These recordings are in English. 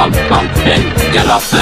and bump, bumping. Get up and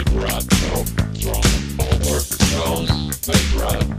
Big rock, drone, drone, overgrown, big rock.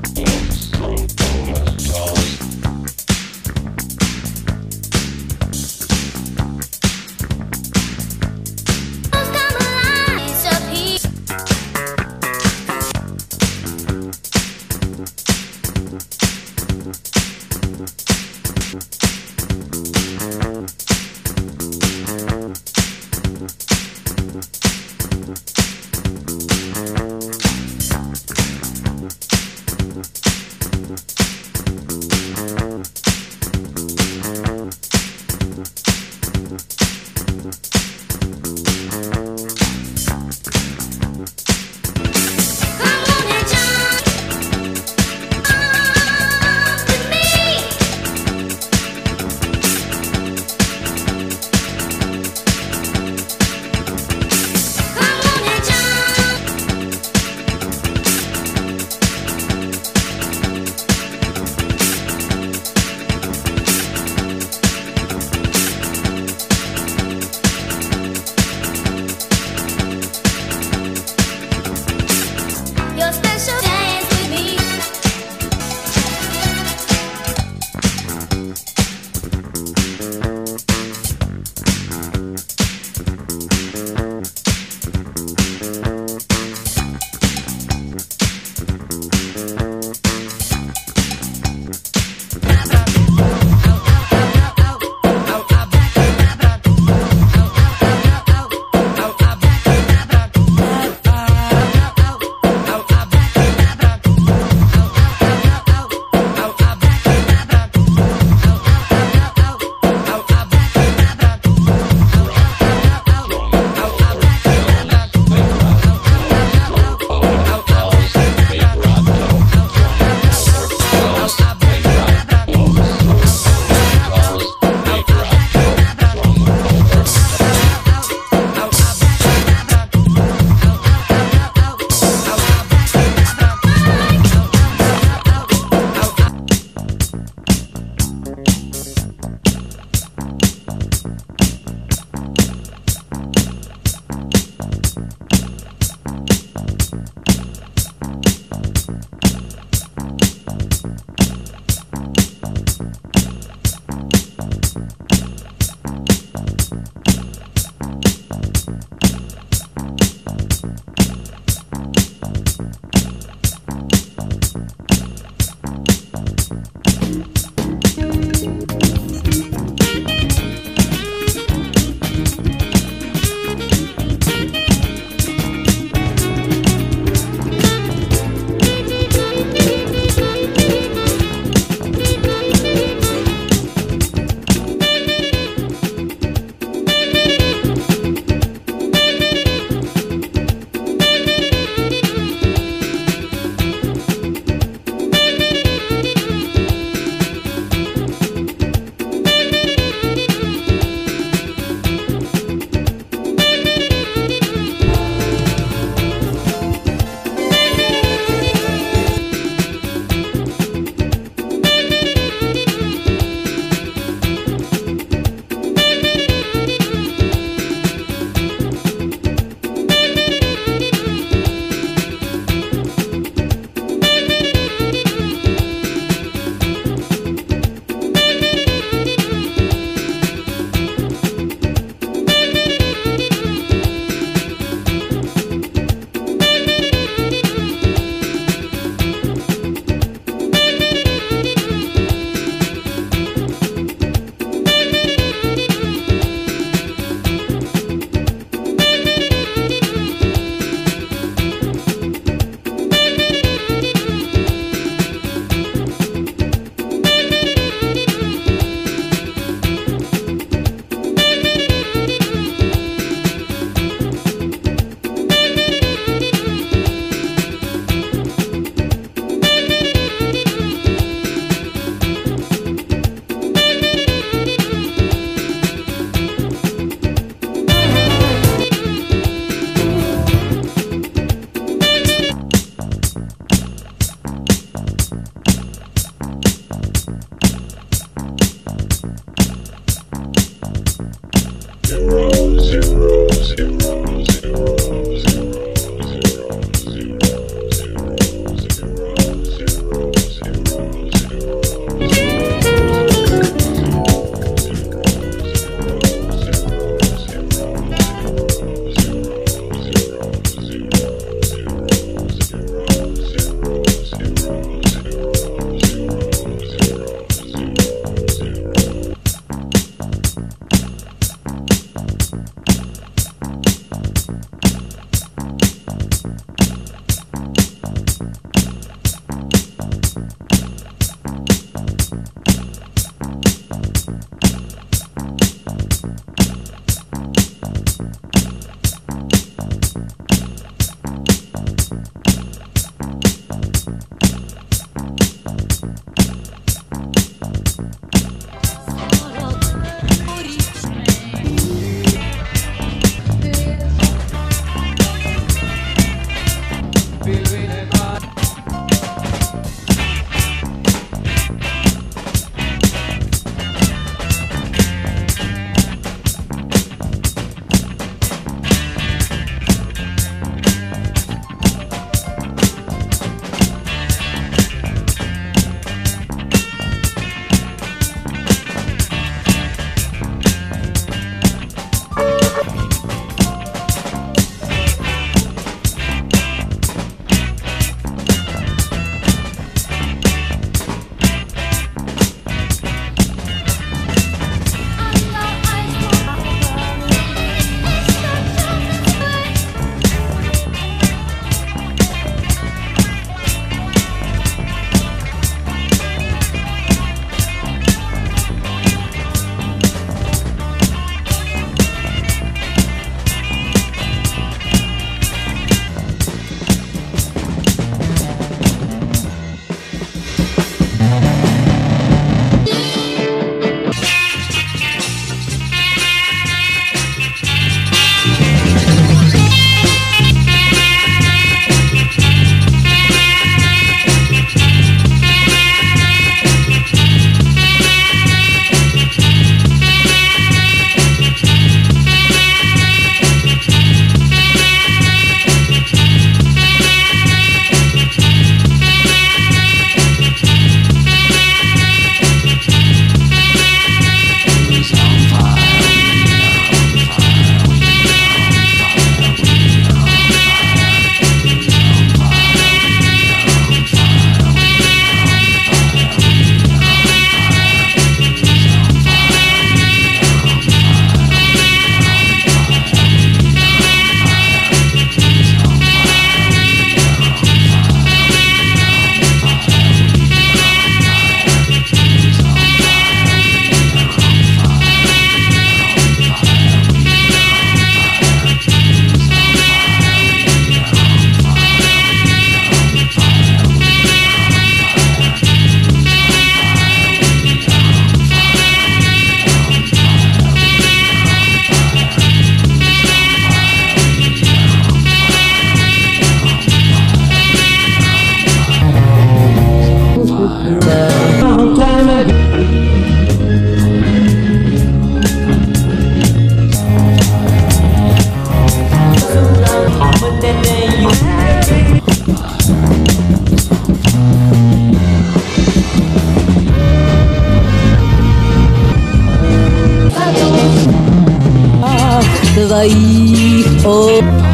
Daí. Oh.